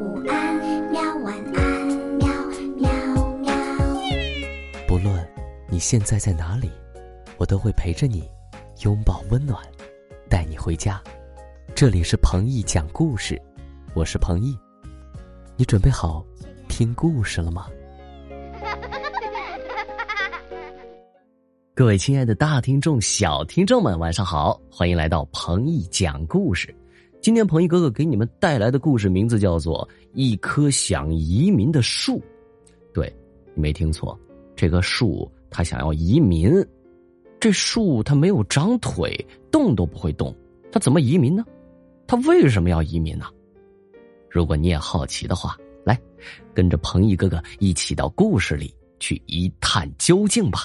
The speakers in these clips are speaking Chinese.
午安，喵晚安，喵喵喵。不论你现在在哪里，我都会陪着你，拥抱温暖，带你回家。这里是彭毅讲故事，我是彭毅，你准备好听故事了吗？各位亲爱的大听众、小听众们，晚上好，欢迎来到彭毅讲故事。今天彭毅哥哥给你们带来的故事名字叫做《一棵想移民的树》。对，你没听错，这棵树它想要移民。这树它没有长腿，动都不会动，它怎么移民呢？它为什么要移民呢？如果你也好奇的话，来跟着彭毅哥哥一起到故事里去一探究竟吧。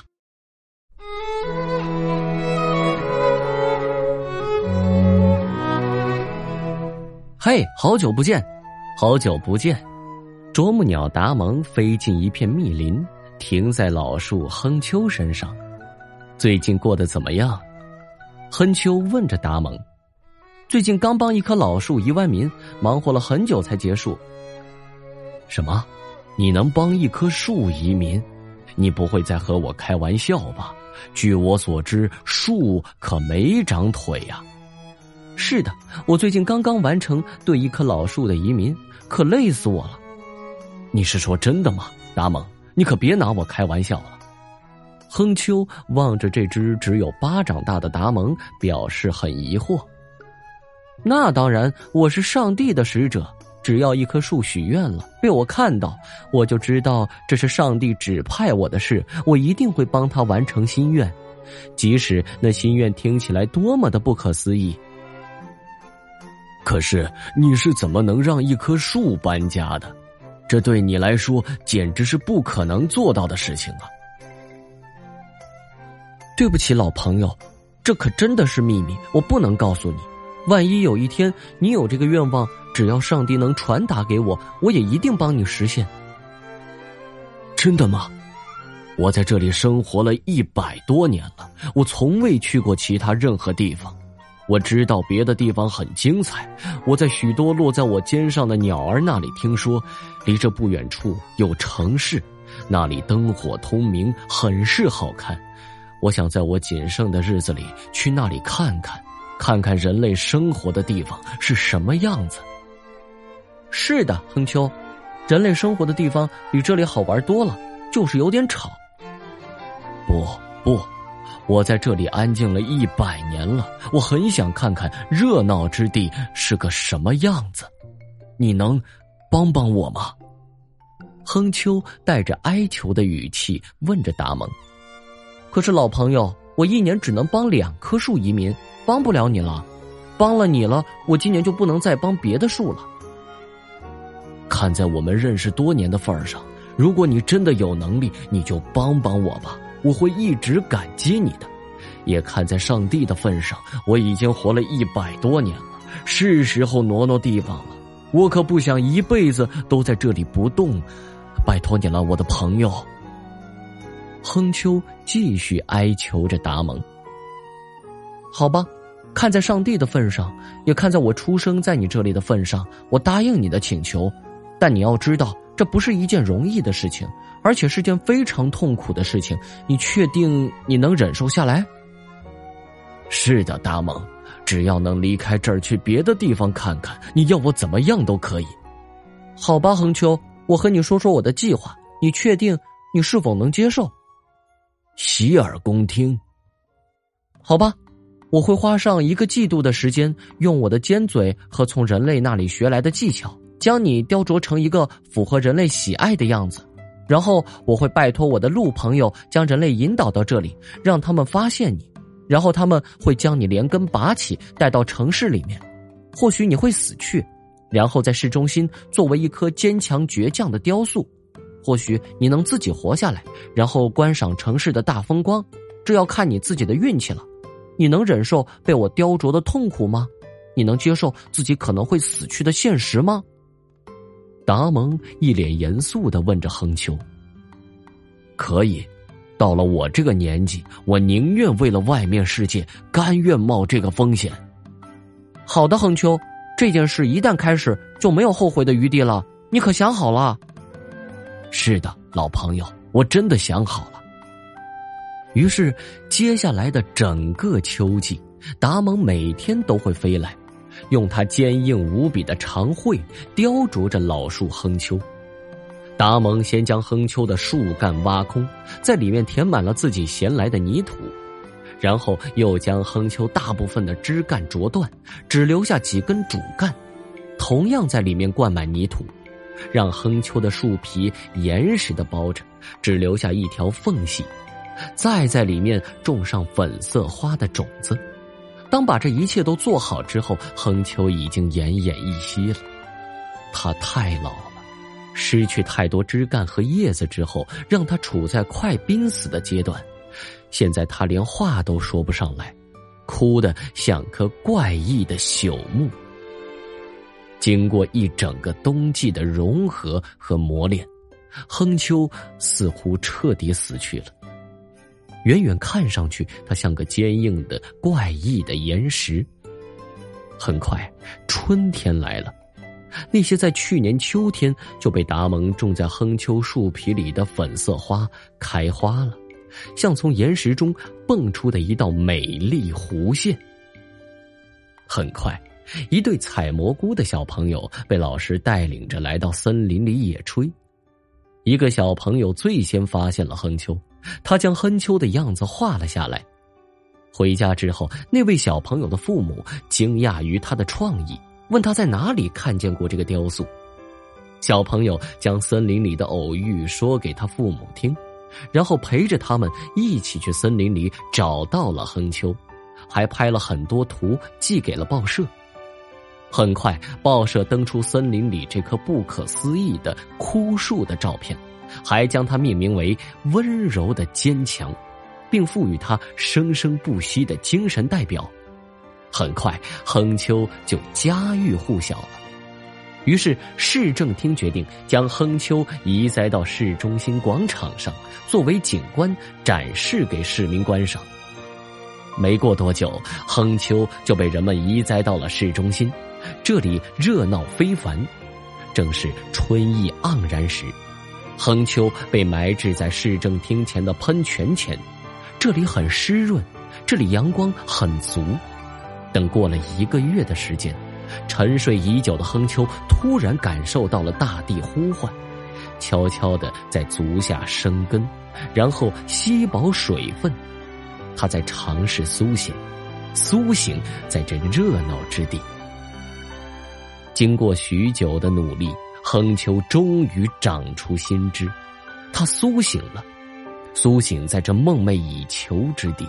嘿，好久不见，好久不见！啄木鸟达蒙飞进一片密林，停在老树亨秋身上。最近过得怎么样？亨秋问着达蒙。最近刚帮一棵老树移完民，忙活了很久才结束。什么？你能帮一棵树移民？你不会在和我开玩笑吧？据我所知，树可没长腿呀。是的，我最近刚刚完成对一棵老树的移民，可累死我了。你是说真的吗，达蒙？你可别拿我开玩笑了。亨秋望着这只只有巴掌大的达蒙，表示很疑惑。那当然，我是上帝的使者。只要一棵树许愿了，被我看到，我就知道这是上帝指派我的事，我一定会帮他完成心愿，即使那心愿听起来多么的不可思议。可是你是怎么能让一棵树搬家的？这对你来说简直是不可能做到的事情啊！对不起，老朋友，这可真的是秘密，我不能告诉你。万一有一天你有这个愿望，只要上帝能传达给我，我也一定帮你实现。真的吗？我在这里生活了一百多年了，我从未去过其他任何地方。我知道别的地方很精彩。我在许多落在我肩上的鸟儿那里听说，离这不远处有城市，那里灯火通明，很是好看。我想在我仅剩的日子里去那里看看，看看人类生活的地方是什么样子。是的，亨秋，人类生活的地方比这里好玩多了，就是有点吵。不不。我在这里安静了一百年了，我很想看看热闹之地是个什么样子。你能帮帮我吗？哼秋带着哀求的语气问着达蒙。可是老朋友，我一年只能帮两棵树移民，帮不了你了。帮了你了，我今年就不能再帮别的树了。看在我们认识多年的份上，如果你真的有能力，你就帮帮我吧。我会一直感激你的，也看在上帝的份上，我已经活了一百多年了，是时候挪挪地方了。我可不想一辈子都在这里不动，拜托你了，我的朋友。哼秋继续哀求着达蒙。好吧，看在上帝的份上，也看在我出生在你这里的份上，我答应你的请求。但你要知道，这不是一件容易的事情。而且是件非常痛苦的事情，你确定你能忍受下来？是的，达蒙，只要能离开这儿去别的地方看看，你要我怎么样都可以。好吧，恒秋，我和你说说我的计划，你确定你是否能接受？洗耳恭听。好吧，我会花上一个季度的时间，用我的尖嘴和从人类那里学来的技巧，将你雕琢成一个符合人类喜爱的样子。然后我会拜托我的鹿朋友将人类引导到这里，让他们发现你，然后他们会将你连根拔起带到城市里面，或许你会死去，然后在市中心作为一颗坚强倔强的雕塑，或许你能自己活下来，然后观赏城市的大风光，这要看你自己的运气了。你能忍受被我雕琢的痛苦吗？你能接受自己可能会死去的现实吗？达蒙一脸严肃的问着哼秋：“可以，到了我这个年纪，我宁愿为了外面世界，甘愿冒这个风险。”好的，哼秋，这件事一旦开始，就没有后悔的余地了。你可想好了？是的，老朋友，我真的想好了。于是，接下来的整个秋季，达蒙每天都会飞来，用它坚硬无比的长喙雕琢着老树亨丘。达蒙先将亨丘的树干挖空，在里面填满了自己衔来的泥土，然后又将亨丘大部分的枝干啄断，只留下几根主干，同样在里面灌满泥土，让亨丘的树皮严实的包着，只留下一条缝隙，再在里面种上粉色花的种子。当把这一切都做好之后，亨秋已经奄奄一息了，他太老了。失去太多枝干和叶子之后，让他处在快濒死的阶段。现在他连话都说不上来，哭得像棵怪异的朽木。经过一整个冬季的融合和磨练，亨秋似乎彻底死去了。远远看上去，它像个坚硬的怪异的岩石。很快，春天来了。那些在去年秋天就被达蒙种在亨丘树皮里的粉色花开花了，像从岩石中蹦出的一道美丽弧线。很快，一对采蘑菇的小朋友被老师带领着来到森林里野炊。一个小朋友最先发现了亨丘，他将亨丘的样子画了下来。回家之后，那位小朋友的父母惊讶于他的创意。问他在哪里看见过这个雕塑，小朋友将森林里的偶遇说给他父母听，然后陪着他们一起去森林里找到了亨丘，还拍了很多图寄给了报社。很快，报社登出森林里这棵不可思议的枯树的照片，还将它命名为“温柔的坚强”，并赋予它生生不息的精神代表。很快，亨丘就家喻户晓了。于是，市政厅决定将亨丘移栽到市中心广场上，作为景观展示给市民观赏。没过多久，亨丘就被人们移栽到了市中心，这里热闹非凡。正是春意盎然时，亨丘被埋置在市政厅前的喷泉前，这里很湿润，这里阳光很足。等过了一个月的时间，沉睡已久的亨丘突然感受到了大地呼唤，悄悄的在足下生根，然后吸饱水分。他在尝试苏醒，苏醒在这热闹之地。经过许久的努力，亨秋终于长出新枝，他苏醒了，苏醒在这梦寐以求之地。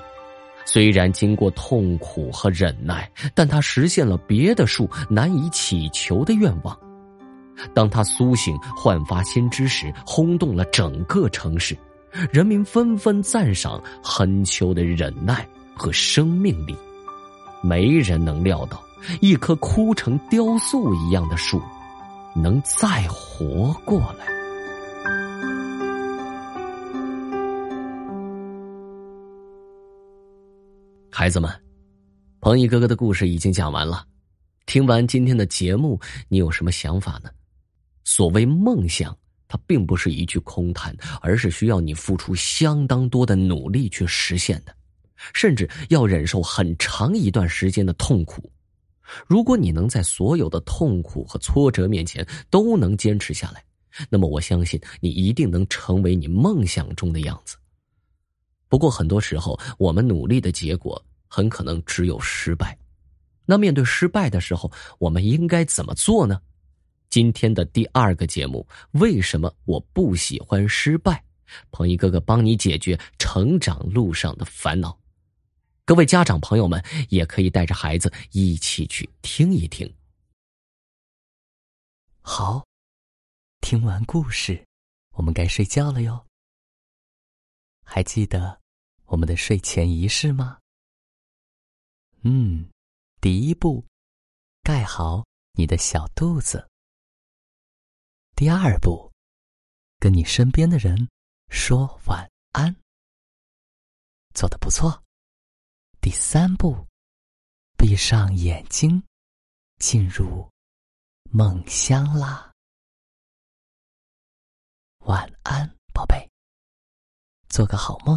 虽然经过痛苦和忍耐，但他实现了别的树难以祈求的愿望。当他苏醒、焕发新知时，轰动了整个城市，人民纷纷赞赏亨秋的忍耐和生命力。没人能料到，一棵枯成雕塑一样的树，能再活过来。孩子们，彭毅哥哥的故事已经讲完了。听完今天的节目，你有什么想法呢？所谓梦想，它并不是一句空谈，而是需要你付出相当多的努力去实现的，甚至要忍受很长一段时间的痛苦。如果你能在所有的痛苦和挫折面前都能坚持下来，那么我相信你一定能成为你梦想中的样子。不过，很多时候我们努力的结果很可能只有失败。那面对失败的时候，我们应该怎么做呢？今天的第二个节目，为什么我不喜欢失败？彭一哥哥帮你解决成长路上的烦恼。各位家长朋友们，也可以带着孩子一起去听一听。好，听完故事，我们该睡觉了哟。还记得我们的睡前仪式吗？嗯，第一步，盖好你的小肚子。第二步，跟你身边的人说晚安。做的不错。第三步，闭上眼睛，进入梦乡啦。晚安，宝贝，做个好梦。